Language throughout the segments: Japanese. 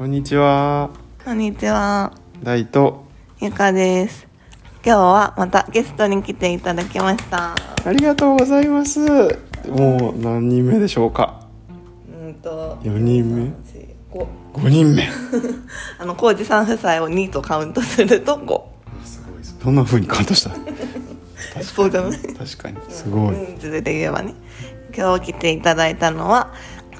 こんにちは。こんにちは、大と。ゆかです。今日はまたゲストに来ていただきました。ありがとうございます。もう何人目でしょうか。うんと、四人目？五五人目。あの、浩二さん夫妻を2とカウントすると5。すごい。どんな風にカウントした？そうじゃない確かに。すごい。人数で言えばね。今日来ていただいたのは、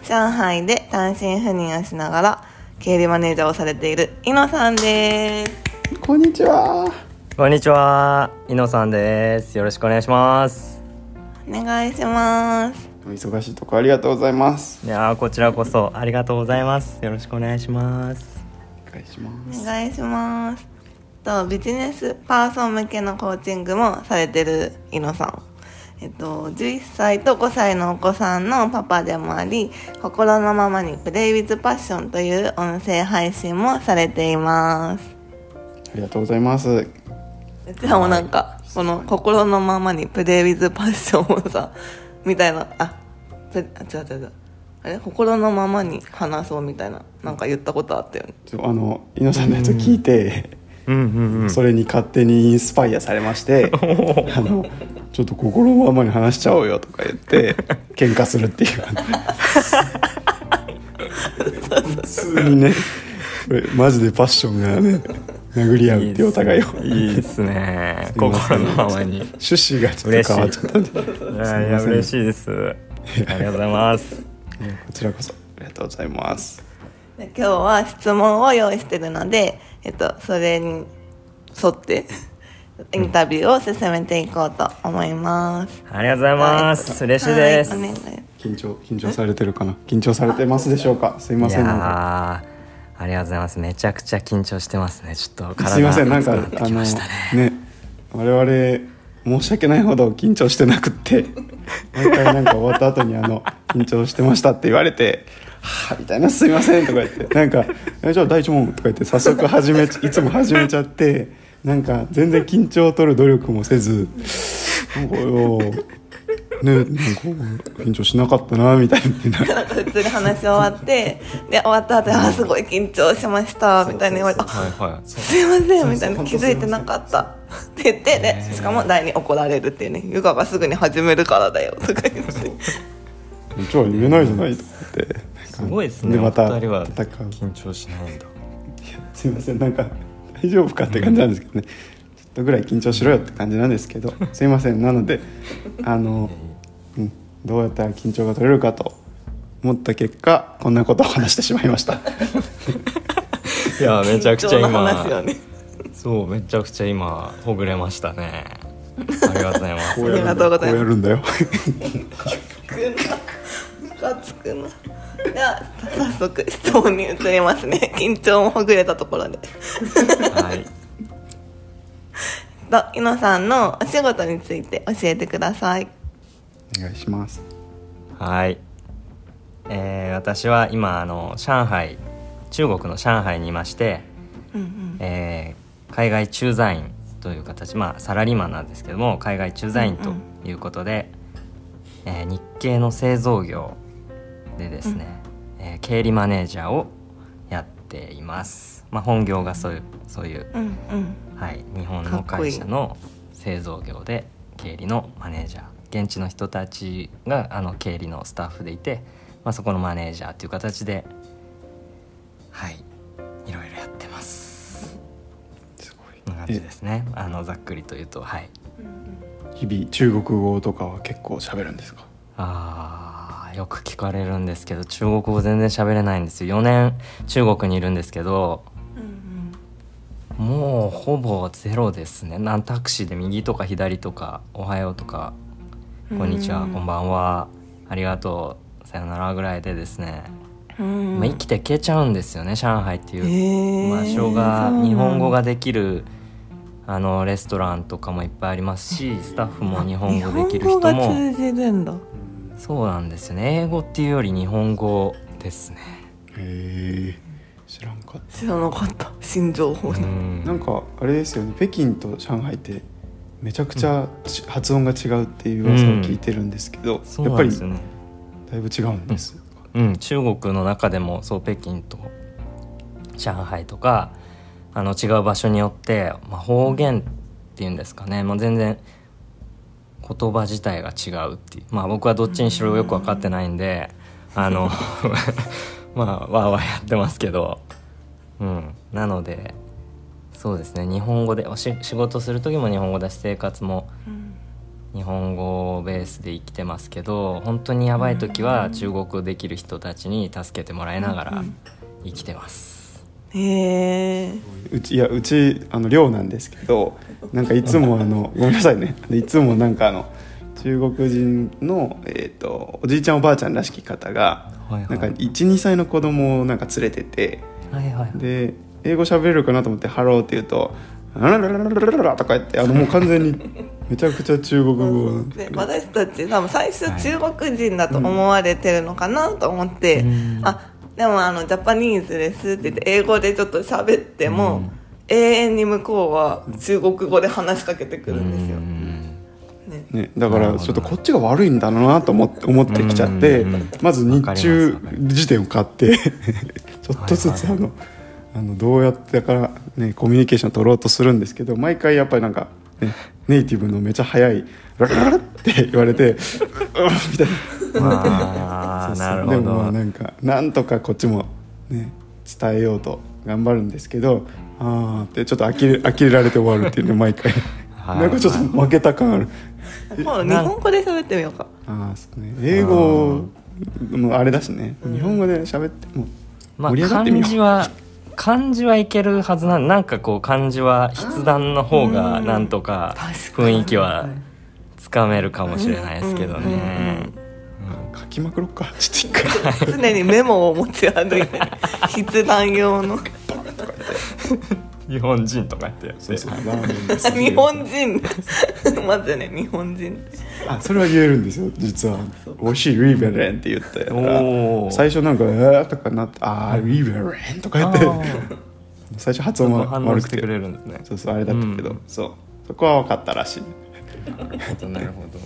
上海で単身赴任をしながら、経理マネージャーをされている井野さんです。こんにちは。こんにちは、井野さんです。よろしくお願いします。お願いします。お忙しいとこありがとうございます。いやーこちらこそありがとうございます。よろしくお願いします。お願いします。お願いします。とビジネスパーソン向けのコーチングもされてる井野さん。えっと、11歳と5歳のお子さんのパパでもあり、心のままにプレイウィズパッションという音声配信もされています。ありがとうございます。うちらもなんか、この心のままにプレイウィズパッションをさ、みたいな、あ、あ、違う違う違う。あれ？心のままに話そうみたいな、なんか言ったことあったよね。あの井野さんのやつ聞いて、うんうんうん。それに勝手にインスパイアされまして、あのちょっと心のままに話しちゃおうよとか言って 喧嘩するっていう感じ。普通にね、これマジでパッションがね殴り合うっていうお互いを。いいですね。心のままに。趣旨がちょっと変わっちゃったんで、こいやいや嬉しいです。ありがとうございます。ちらこそありがとうございます。で今日は質問を用意してるので、えっと、それに沿ってインタビューを進めていこうと思います。ありがとうございます。嬉しいです。はい、緊張緊張されてるかな？緊張されてますでしょうか？すいまいせんありがとうございます。めちゃくちゃ緊張してますね。ちょっと体すいませんなんかね。あのね我々申し訳ないほど緊張してなくって 毎回なんか終わった後にあの緊張してましたって言われて「はあ」みたいな「すいません」とか言って。なんか「えじゃあ第一問」とか言って早速始め いつも始めちゃってなんか全然緊張を取る努力もせずなんかよねなんか緊張しなかったなみたいな。なんか普通に話し終わって、で、終わった後、あ、すごい緊張しました、みたいに言われて、あ、はいはい。すいません、みたいな、気づいてなかった。って言って、で、しかも第に怒られるっていうね、ゆかがすぐに始めるからだよ、とか言って。じゃあ言えないじゃないと思ってすごいですね。でまたお二人は戦う緊張しないんだ。すいませんなんか大丈夫かって感じなんですけどねちょっとぐらい緊張しろよって感じなんですけどすいませんなのであの、うん、どうやったら緊張が取れるかと思った結果こんなことを話してしまいましたいやめちゃくちゃ今ね。そうめちゃくちゃ今ほぐれましたねありがとうございます こうやるんだありがとうございますこうやるんだよつ くな。ムカつくな。では、早速質問に移りますね。緊張もほぐれたところで。はい と、井野さんのお仕事について教えてください。お願いしますはい、えー私は今あの上海中国の上海にいまして、うんうん。えー海外駐在員という形まあサラリーマンなんですけども海外駐在員ということで、えー日系の製造業でですね、えー経理マネージャーをやっています、まあ、本業がそういうそういううんうん。はい、日本の会社の製造業で経理のマネージャー現地の人たちがあの経理のスタッフでいて、まあ、そこのマネージャーという形ではいいろいろやってます。すごい感じですね。あのざっくりと言うとはい。日々中国語とかは結構喋るんですか？あーよく聞かれるんですけど中国語全然喋れないんですよ。4年中国にいるんですけどうんもうほぼゼロですね。なんタクシーで右とか左とか「おはよう」とか「こんにちは」うん。こんばんは」「ありがとう」「さよなら」ぐらいでですね、うん。まあ、生きていけちゃうんですよね上海っていう。場所が日本語ができるあのレストランとかもいっぱいありますしスタッフも日本語できる人も。通じるんだ。そうなんですよね。英語っていうより日本語ですね。へえ知らんかった。知らなかった。新情報うだ。ん。なんかあれですよね。北京と上海ってめちゃくちゃち発音が違うっていう噂を聞いてるんですけど、そうやっぱりねだいぶ違うんです、うん、中国の中でもそう北京と上海とかあの違う場所によって、まあ、方言っていうんですかね。もう全然言葉自体が違うっていう。まあ僕はどっちにしろよく分かってないんであの まあわーわーやってますけど。うん。なのでそうですね。日本語でおし仕事する時も日本語だし生活も日本語ベースで生きてますけど本当にやばい時は中国語できる人たちに助けてもらいながら生きてます。へえうちいやうちあの寮なんですけどなんかいつもあのごめんなさいねいつもなんかあの中国人の、えーと、おじいちゃんおばあちゃんらしき方が、はいはい、なん12歳の子供をなんか連れてて、はいはい、で英語喋れるかなと思って「ハロー」って言うと「あらららららら,ら,ら」とか言ってあのもう完全にめちゃくちゃ中国語で私たち多分最初中国人だと思われてるのかなと思って「はいうん、あでもあのジャパニーズです」って言って英語でちょっと喋っても。うん永遠に向こうは中国語で話しかけてくるんですよ、ね、ね、だからちょっとこっちが悪いんだなと思って思ってきちゃってまず日中辞典を買って ちょっとずつあのあのどうやってから、ね、コミュニケーション取ろうとするんですけど毎回やっぱりなんか、ね、ネイティブのめちゃ速い「ララララ」って言われて「うん」みたいな。ああなるほでもまあどなんかなんとかこっちもね伝えようと頑張るんですけどああってちょっと呆れ呆れられて終わるっていうね 毎回。はい。なんかちょっと負けた感ある。もう日本語で喋ってみようか。ああそうね。英語もあれだしね。日本語で喋ってもまあ盛り上がって漢みよう。字は漢字はいけるはずなんなんかこう漢字は筆談の方がなんとか雰囲気はつかめるかもしれないですけどうんうんね書きまくろっか。ちょっと一回常にメモを持ち歩いて筆談用の。日本人とかって。やそうそう。ラーメンです。日本人。まずね日本人あそれは言えるんですよ実は「美味しいリベレン」って言って最初なんか「えー」とかなって「あーリベレン」とか言って。最初発音は悪くてしてくれるんですね。そうそうあれだったけど、うん。そう。そこは分かったらしい。なるほど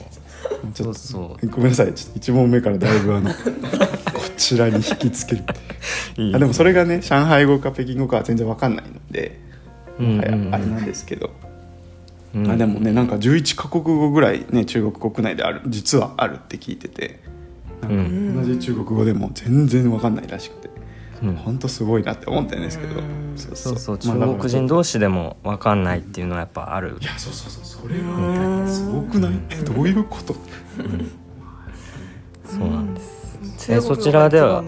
ちょっとそうごめんなさい。ちょっと1問目からだいぶあの こちらに引きつけるいいあでもそれがね上海語か北京語かは全然分かんないので、うんはいうんうん。あれなんですけど、うん。あでもねなんか11カ国語ぐらいね中国国内である実はあるって聞いてて。なんかうん。同じ中国語でも全然分かんないらしくて、うん本当すごいなって思ってるんですけど、そうそう。中国人同士でも分かんないっていうのはやっぱある。いやそうそうそうそれはすごくない？えどういうこと？そうなんです。中国語そちらでは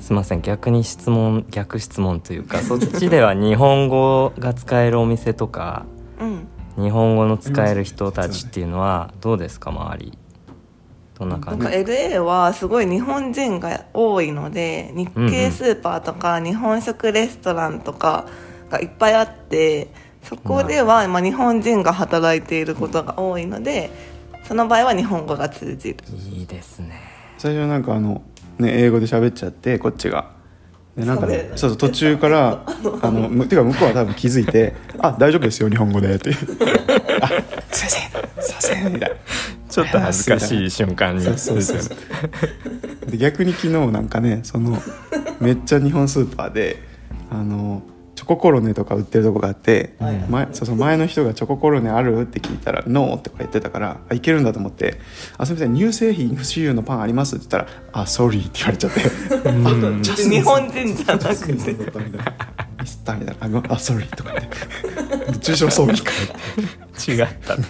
すいません逆に質問逆質問というか そっちでは日本語が使えるお店とかうん、日本語の使える人たちっていうのはどうですか周り？どんな感じ。なんか LA はすごい日本人が多いので日系スーパーとか日本食レストランとかがいっぱいあってそこではまあ日本人が働いていることが多いのでその場合は日本語が通じる。いいですね。最初なんかあの、ね、英語で喋っちゃってこっちが。でなんかねそうそう途中から あのむてか向こうは多分気づいて「あ大丈夫ですよ日本語で」って「あすいませんすいません」みたいなちょっと恥ずかしい瞬間に。そうそうそうで逆に昨日なんかねそのめっちゃ日本スーパーであのチョココロネとか売ってるとこがあって、前そうそう前の人が「チョココロネある?」って聞いたら「ノー」とか言ってたからあいけるんだと思って「あすみません乳製品不使用のパンあります?」って言ったら「あソリー」って言われちゃって「あジャスミン日本人じゃなくて。ミスったみたいな「あごあソリー」とか言って。で中小ソーリーか違った。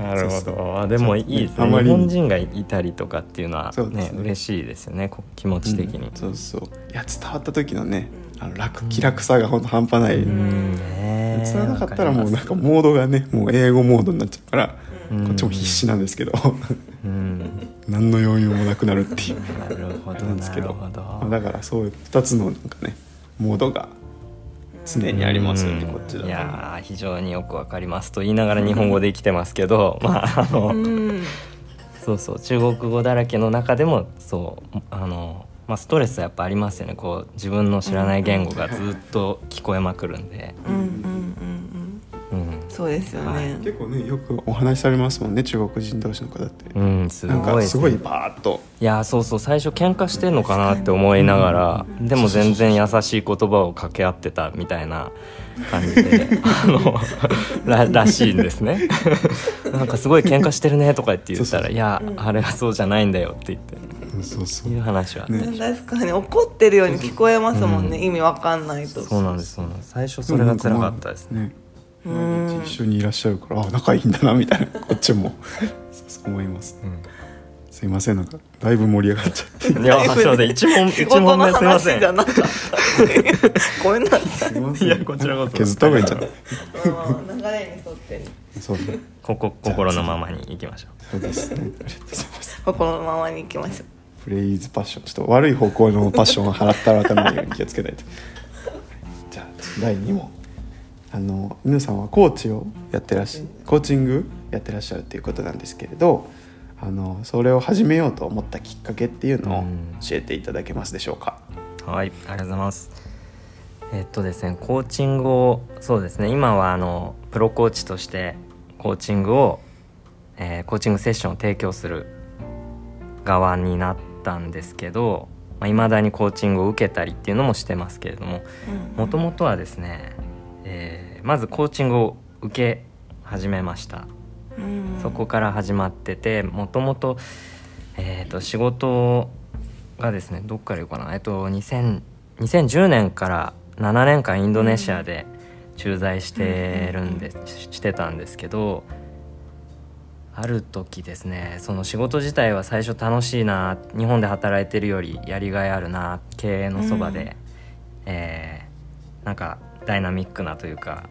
なるほど。あでもいいですあまり。ね日本人がいたりとかっていうのはねね。嬉しいですよね。こ気持ち的に。そうそう。いや伝わった時のねあの楽気楽さが本当半端ない、うん。ね伝わらなかったらもうなんわかモードがねもう英語モードになっちゃうから、うん。こっちも必死なんですけど。うん。何の余裕もなくなるっていう。なるほどなんですけど。だからそういう2つのなんかねモードが常にありますよね、こっちだと。いやー非常によくわかりますと言いながら日本語で生きてますけどまああの、うん。そうそう中国語だらけの中でもそうあの、まあ、ストレスはやっぱありますよね。こう自分の知らない言語がずっと聞こえまくるんで、うん、そそうですよね、結構ねよくお話しされますもんね中国人同士の方って。うんすなんごいですね。かすごいバーッと。いやそうそう最初喧嘩してんのかなって思いながらでも全然優しい言葉を掛け合ってたみたいな感じで あのららしいんですね。なんかすごい喧嘩してるねとか言って言ったら「いやあれはそうじゃないんだよ」って言って。うんそうそう。いう話はね。確かに怒ってるように聞こえますもんね、意味わかんないと。そうなんですそうなんです。最初それが辛かったですね。ね毎日一緒にいらっしゃるからあ仲いいんだなみたいな。こっちも。そう思います、すいませんなんかだいぶ盛り上がっちゃって。いやすいません。一問仕一問目すいま話せん。じゃなかった。ごめんなさいすいません。いやこちらこそ。削った方がいいんじゃないう。ん流れに沿ってそう。ねここ心のままにいきましょそうです。ねありがとうございます。心のままに行きましょう。プレイズパッション。ちょっと悪い方向のパッションを払ったらたないように気をつけないと。じゃあ第2問あの犬さんはコーチをやってらっしコーチングやってらっしゃるっていうことなんですけれどあのそれを始めようと思ったきっかけっていうのをうん。教えていただけますでしょうか？うはいありがとうございます。えっとですねコーチングをそうですね今はあのプロコーチとしてコーチングを、えーコーチングセッションを提供する側になったんですけどいまあ、未だにコーチングを受けたりっていうのもしてますけれどももともとはですね、えーまずコーチングを受け始めました。うん。そこから始まっててもともと,、えーと仕事がですねどっから言うかな、えっと、2000 2010年から7年間インドネシアで駐在してるんで、ししてたんですけどある時ですねその仕事自体は最初楽しいな日本で働いてるよりやりがいあるな経営のそばで、えーなんかダイナミックなというか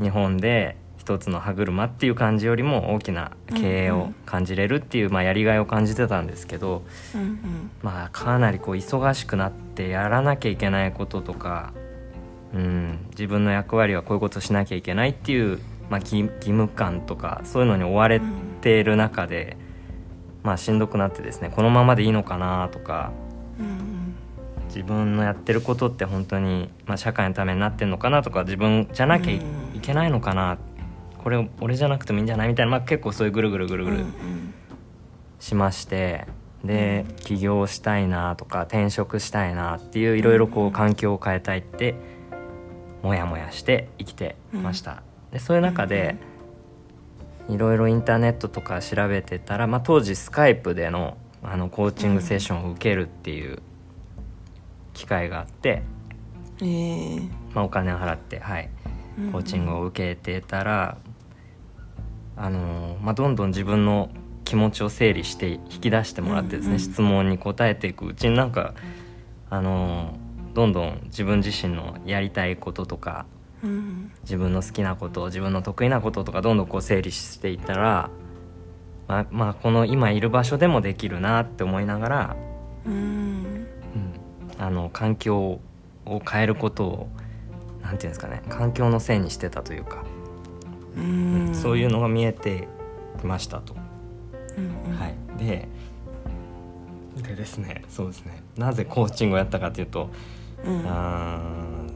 日本で一つの歯車っていう感じよりも大きな経営を感じれるっていう、まあ、やりがいを感じてたんですけど、うんうん。まあ、かなりこう忙しくなってやらなきゃいけないこととか、うん、自分の役割はこういうことしなきゃいけないっていう、まあ、義義務感とかそういうのに追われている中で、まあ、しんどくなってですねこのままでいいのかなとかうん自分のやってることって本当に、まあ、社会のためになってんのかなとか自分じゃなきゃい,、うん。けないのかな。これ俺じゃなくてもいいんじゃない？みたいな、まあ、結構そういうぐるぐるぐるぐるうんうん。しまして。で起業したいなとか転職したいなっていういろいろこう環境を変えたいってモヤモヤして生きてました。でそういう中でいろいろインターネットとか調べてたら、まあ、当時スカイプでのあのコーチングセッションを受けるっていう機会があって、え。ーまあ、お金を払って、はい、コーチングを受けてたら、あのーまあ、どんどん自分の気持ちを整理して引き出してもらってですね、うんうん質問に答えていくうちになんか、あのーどんどん自分自身のやりたいこととかうん自分の好きなこと自分の得意なこととかどんどんこう整理していったら、まあ、まあこの今いる場所でもできるなって思いながら、うんうん、あの環境を変えることをなんていうんですかね環境のせいにしてたというか、うん。そういうのが見えてきましたと。うんうん。はい、ででですねそうですね。なぜコーチングをやったかというと、うん。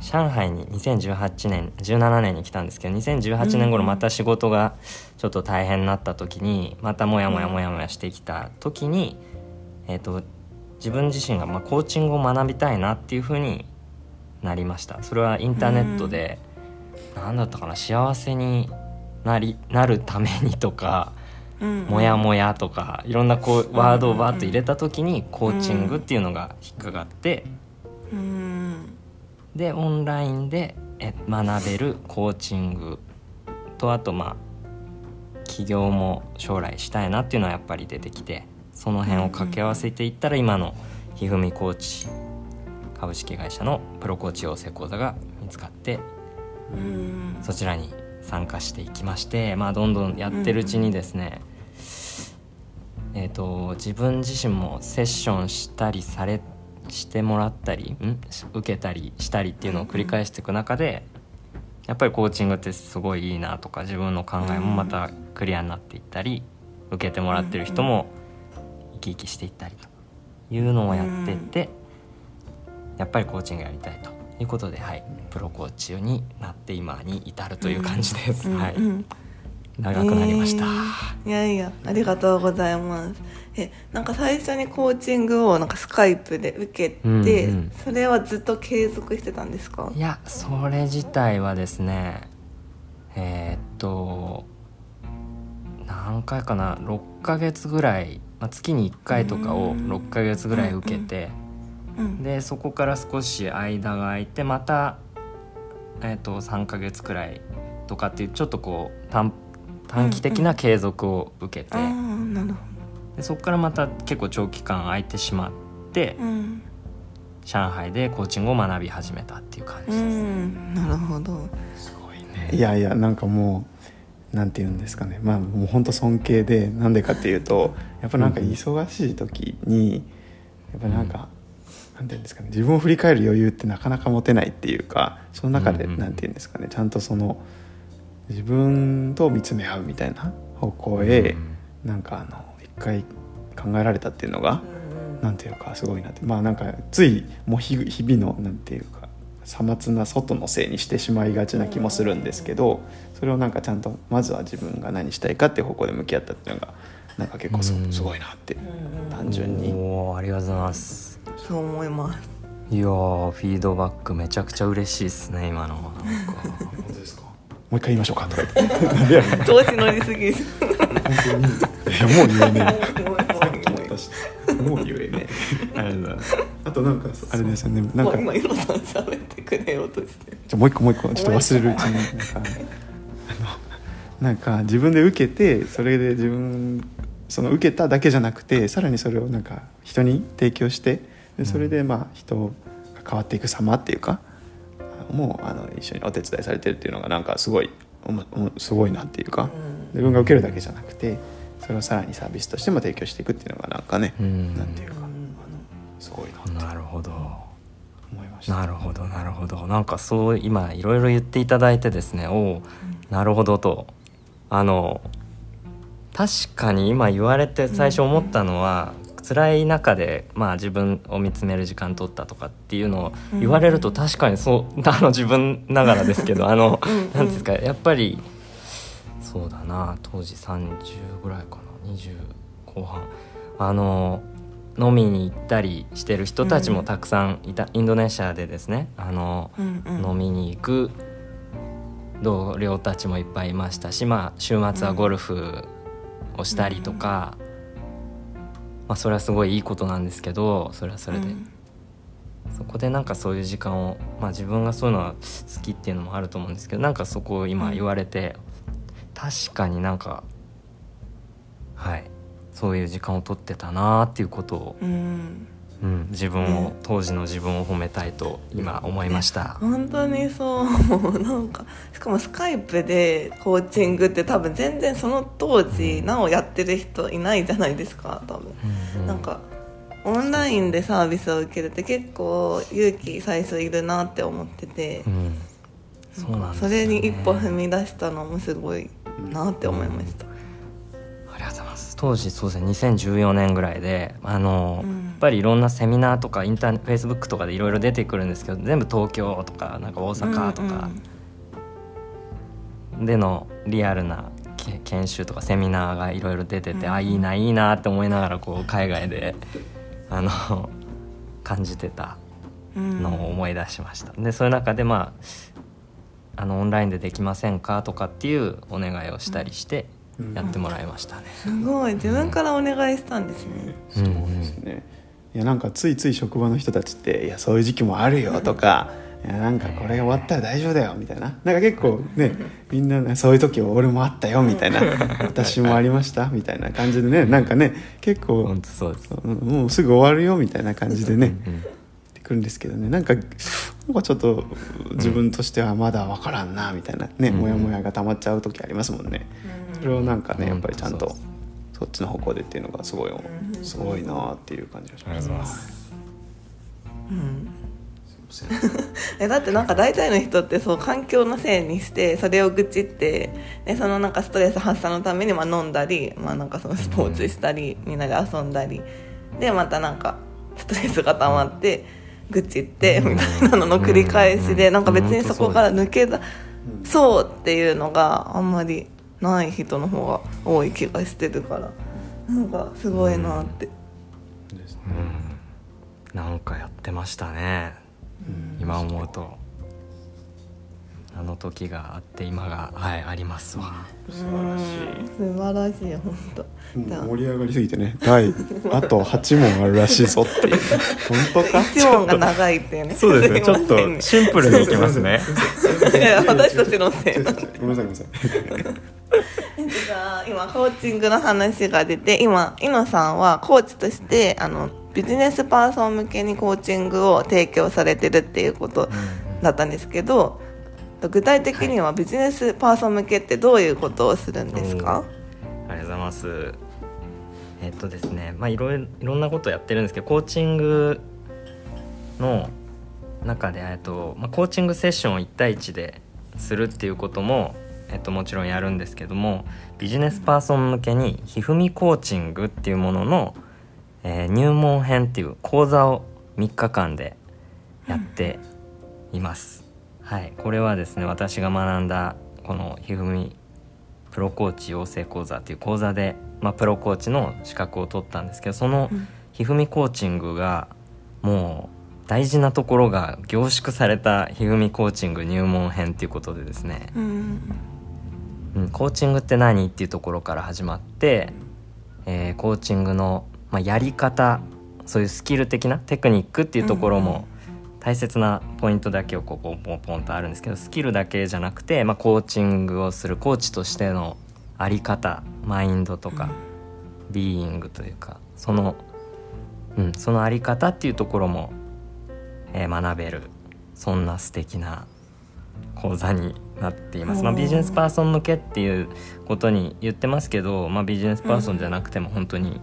上海に2018年17年に来たんですけど2018年頃また仕事がちょっと大変になった時にまたモヤモヤモヤモヤしてきた時に、えー、と自分自身がまあコーチングを学びたいなっていうふうになりました。それはインターネットで、何だったかな幸せになりなるためにとか、うんモヤモヤとかいろんなこうワードをバーッと入れた時にコーチングっていうのが引っかかってうん。でオンラインでえ学べるコーチング。とあとまあ起業も将来したいなっていうのはやっぱり出てきてその辺を掛け合わせていったら今のひふみコーチ株式会社のプロコーチ養成講座が見つかってうん。そちらに参加していきまして、まあ、どんどんやってるうちにですね、えー、と自分自身もセッションしたりされしてもらったりん？受けたりしたりっていうのを繰り返していく中でやっぱりコーチングってすごいいいなとか自分の考えもまたクリアになっていったり受けてもらってる人も生き生きしていったりというのをやってってやっぱりコーチングやりたいということで、はい、プロコーチになって今に至るという感じです。はい、長くなりました。えーいやいやありがとうございます。えなんか最初にコーチングをなんかスカイプで受けて、うんうん。それはずっと継続してたんですか？いやそれ自体はですねえーっと何回かな？6ヶ月ぐらい、まあ、月に1回とかをうん。6ヶ月ぐらい受けて、うんでそこから少し間が空いてまた、えーっと3ヶ月くらいとかっていうちょっとこう短短期的な継続を受けて、でそこからまた結構長期間空いてしまって、どうん、上海でコーチングを学び始めたっていう感じうです。ん、なるほど。すごいね。いやいやなんかもうなんて言うんですかね。まあもう本当尊敬でなんでかっていうとやっぱなんか忙しい時にやっぱなんか、なんて言うんですかね。自分を振り返る余裕ってなかなか持てないっていうかその中でうんうん。なんて言うんですかね。ちゃんとその自分と見つめ合うみたいな方向へなんかあの一回考えられたっていうのがなんていうかすごいなって。まあなんかついもう日日々のなんていうかさまつな外のせいにしてしまいがちな気もするんですけどそれをなんかちゃんとまずは自分が何したいかっていう方向で向き合ったっていうのがなんか結構すごいなって単純に。ありがとうございます。そう思います。いやーフィードバックめちゃくちゃ嬉しいですね今のなんか。本当ですかもう一回言いましょうかとか言って。調子乗りすぎもう言えねえ。もう言えねえ。ありがとうございます。あとなんかあれですよね。なんか。もう今イロさん喋ってくれようとして。じゃあもう一個もう一個。ちょっと忘れるうちになんか自分で受けてそれで自分その受けただけじゃなくてさらにそれをなんか人に提供してでそれでまあ人が変わっていく様っていうかもうあの一緒にお手伝いされてるっていうのがなんかすごいすごいなっていうか自分が受けるだけじゃなくてそれをさらにサービスとしても提供していくっていうのがなんかねうん。なんていうかあのすごいなってなるほど。思いました。なるほどなるほど。なんかそう今いろいろ言っていただいてですねおおなるほどとあの確かに今言われて最初思ったのは、辛い中で、まあ、自分を見つめる時間取ったとかっていうのを言われると確かにそう あの自分ながらですけどあのうんうんなんていうんですかやっぱりそうだな当時30ぐらいかな20後半。あの飲みに行ったりしてる人たちもたくさんいた、インドネシアでですねあの、うんうん。飲みに行く同僚たちもいっぱいいましたし、まあ、週末はゴルフをしたりとか、まあ、それはすごいいいことなんですけどそれはそれで、うん。そこでなんかそういう時間を、まあ、自分がそういうのは好きっていうのもあると思うんですけどなんかそこを今言われて、確かになんかはいそういう時間を取ってたなーっていうことを、うんうん、自分を、ね当時の自分を褒めたいと今思いました。本当にそう。なんかしかもスカイプでコーチングって多分全然その当時なおやってる人いないじゃないですか多分、うんうん。なんかオンラインでサービスを受けるって結構勇気最初いるなって思ってて。う、ん、そうなんですそれに一歩踏み出したのもすごいなって思いました、うございます当時そうですね2014年ぐらいであの、うん。やっぱりいろんなセミナーとかインターネフェイスブックとかでいろいろ出てくるんですけど全部東京とかなんか大阪とか。でのリアルなけ研修とかセミナーがいろいろ出てて、うん。あいいないいなって思いながらこう海外であの感じてたうん。のを思い出しました。でそういう中でまああのオンラインでできませんかとかっていうお願いをしたりしてうんやってもらいましたね。すごい。自分からお願いしたんですね、そうですね、いやなんかついつい職場の人たちって「いやそういう時期もあるよ」とか「いやなんかこれが終わったら大丈夫だよ」みたいな。なんか結構ねみんなねそういう時俺もあったよみたいな「私もありました」みたいな感じでねなんかね結構本当そうです。うんもうすぐ終わるよみたいな感じでねうんってくるんですけどね。なんかなんかちょっと自分としてはまだ分からんなみたいな。ね、うん。モヤモヤが溜まっちゃう時ありますもんね。それをなんかねやっぱりちゃんとうんそっちの方向でっていうのがすごいうん。すごいなっていう感じがします。えだってなんか大体の人ってそう環境のせいにしてそれを愚痴ってでそのなんかストレス発散のためにまあ飲んだり、まあ、なんかそのスポーツしたり、みんなで遊んだりでまたなんかストレスが溜まって愚痴ってみたいなのの繰り返しでうん。なんか別にそこから抜け出うんそうっていうのがあんまりない人の方が多い気がしてるからなんかすごいなって。ですねうん。なんかやってましたね。今思うと。あの時があって今がはいありますわ。素晴らしうん素晴らしい本当。盛り上がりすぎてね。第あと8問あるらしいぞっていう。本当か？一問が長いっていうね。そうですね。ちょっとシンプルにいきますね。私たちのせい。ごめんなさいごめんなさいじゃあ今コーチングの話が出て今イノさんはコーチとしてあのビジネスパーソン向けにコーチングを提供されてるっていうことだったんですけど具体的にはビジネスパーソン向けってどういうことをするんですか、ありがとうございます。えっとですねまあいろいろいろんなことやってるんですけどコーチングの中で、えっとまあ、コーチングセッションを1対1でするっていうことも、えっと、もちろんやるんですけどもビジネスパーソン向けにひふみコーチングっていうものの、えー入門編っていう講座を3日間でやっています。はい、これはですね私が学んだこのひふみプロコーチ養成講座っていう講座で、まあ、プロコーチの資格を取ったんですけどそのうん。ひふみコーチングがもう大事なところが凝縮されたひふみコーチング入門編っていうことでですね、うんうん、コーチングって何っていうところから始まって、えーコーチングの、まあ、やり方そういうスキル的なテクニックっていうところも大切なポイントだけをこうポンポンポンとあるんですけどスキルだけじゃなくて、まあ、コーチングをするコーチとしてのあり方マインドとか、ビーイングというかその、うん、そのあり方っていうところも、えー学べるそんな素敵な講座になっています、まあ、ビジネスパーソン向けっていうことに言ってますけど、まあ、ビジネスパーソンじゃなくても本当に、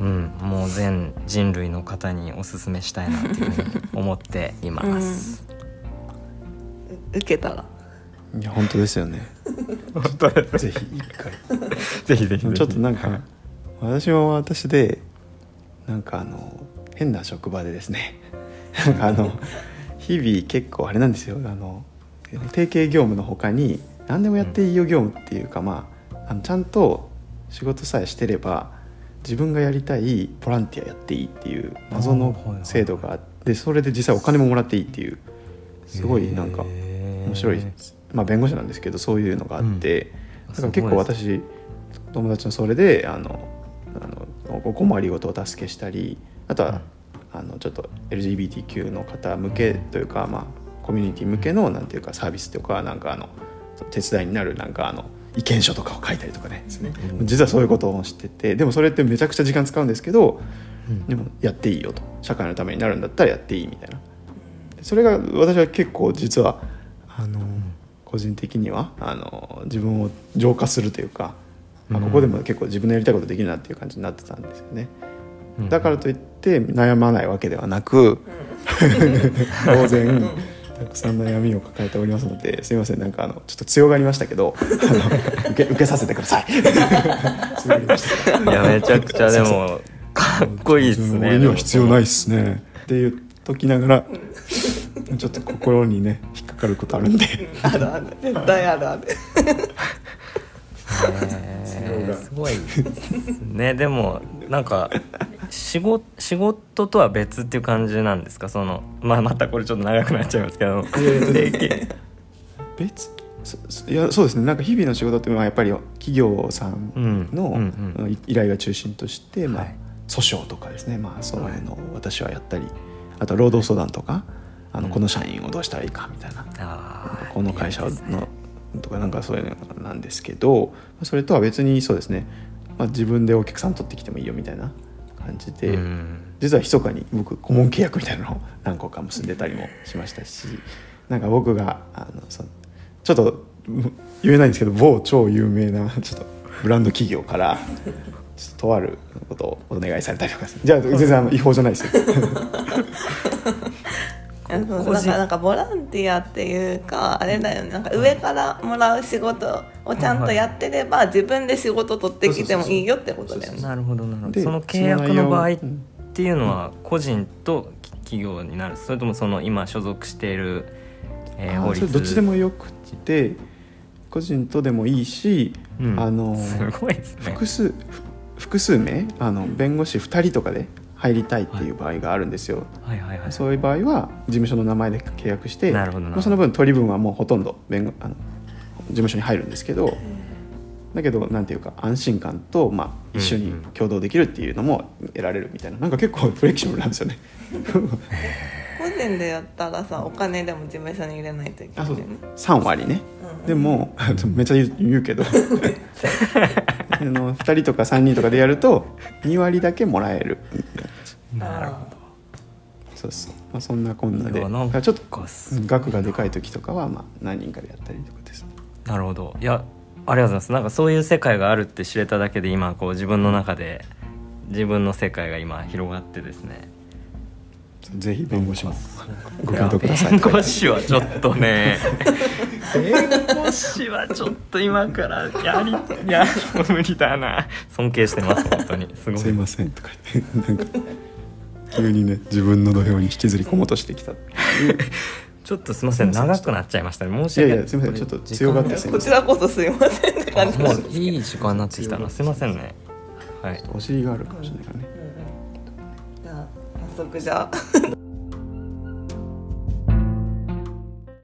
うんもう全人類の方におすすめしたいなっていうふうに思っています。受けたら。いや本当ですよね。本当ですぜひ一回。ぜひぜひぜひ。ちょっとなんか私も私でなんかあの変な職場でですね。なんかあの日々結構あれなんですよ。あの定型業務の他に何でもやっていいよ業務っていうか、まああのちゃんと仕事さえしてれば自分がやりたいボランティアやっていいっていう謎の制度があってそれで実際お金ももらっていいっていうすごいなんか面白い、まあ、弁護士なんですけどそういうのがあって、うん。だから結構私友達のそれであのあのお困りごとをお助けしたりあとは、あのちょっと LGBTQ の方向けというか、まあ、コミュニティ向けのなんていうかサービスとかなんかあの手伝いになるなんかあの意見書とかを書いたりとかね。ですね、うん。実はそういうことを知っててでもそれってめちゃくちゃ時間使うんですけどうん。でもやっていいよと。社会のためになるんだったらやっていいみたいな。それが私は結構実はあの個人的にはあの自分を浄化するというか、まあ、うん。ここでも結構自分のやりたいことできるなっていう感じになってたんですよね。うん。だからといって悩まないわけではなく 当然たくさん悩みを抱えておりますのですみませんなんかあのちょっと強がりましたけどあの受け受けさせてください。いやめちゃくちゃでもかっこいいですね。俺には必要ないっすね。って言っときながらちょっと心にね引っかかることあるんで。あるある。絶対あるある。すごいですね。でもなんか仕事仕事とは別っていう感じなんですか？そのまあまたこれちょっと長くなっちゃいますけど。で別？いやそうですね。なんか日々の仕事ってまあやっぱり企業さんの、依頼が中心として、まあはい訴訟とかですね、まあ、そういうのを私はやったりあと労働相談とかあの、うん。この社員をどうしたらいいかみたいな。この会社のとかなんかそういうのなんですけどそれとは別にそうですね、まあ、自分でお客さん取ってきてもいいよみたいな感じで、うん。実は密かに僕顧問契約みたいなのを 何個か結んでたりもしましたしなんか僕があのそちょっとうん言えないんですけど某超有名な ちょっとブランド企業からちょっととあることをお願いされたりとかじゃあ全然あの違法じゃないですよなんかなんかボランティアっていうかあれだよね。なんか上からもらう仕事をちゃんとやってれば自分で仕事取ってきてもいいよってことだよね。なるほどなるほど。でその契約の場合っていうのは個人と企企業になる？それともその今所属している、えー、あ法律？どっちでもよくて個人とでもいいし、うん。あのすごいですね。複数ふ複数名あの弁護士2人とかで入りたいっていう場合があるんですよ、はいはいはいそういう場合は事務所の名前で契約してなるほどなるほど。まあ、その分取り分はもうほとんど弁護あの事務所に入るんですけどだけどなんていうか安心感と、まあ、一緒に共同できるっていうのも得られるみたいな。なんか結構フレキシブルなんですよね。個人でやったらさお金でも事務所に入れないといけなあそう。いよね。3割ね、でも めっちゃ言う言うけど あの2人とか3人とかでやると2割だけもらえる。なるほそうそう、まあ、そんなこんなで。いやなんちょっと額がでかい時とかはまあ何人かでやったりとかです。なるほど。いやありがとうございます。なんかそういう世界があるって知れただけで今こう自分の中で自分の世界が今広がってですね。ぜひ弁護士もご検討ください。弁護士はちょっとね 弁護士はちょっと今からやりいや無理だな。尊敬してます本当に。すごい。すいませんとか言ってなんか急にね自分の土俵に引きずり込もうとしてきた。ちょっとすいません。長くなっちゃいました。ね申しいや訳ないいやすみません。ちょっと強がってすいこません。ちらこそすいませんって感じもういい時間になってきたな。すいませんね。はい。お尻があるかもしれないからね。じゃあ早速じゃあ